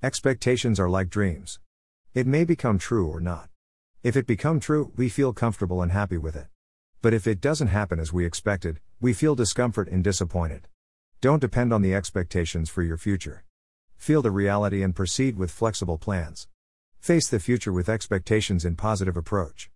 Expectations are like dreams. It may become true or not. If it become true, we feel comfortable and happy with it. But if it doesn't happen as we expected, we feel discomfort and disappointed. Don't depend on the expectations for your future. Feel the reality and proceed with flexible plans. Face the future with expectations in positive approach.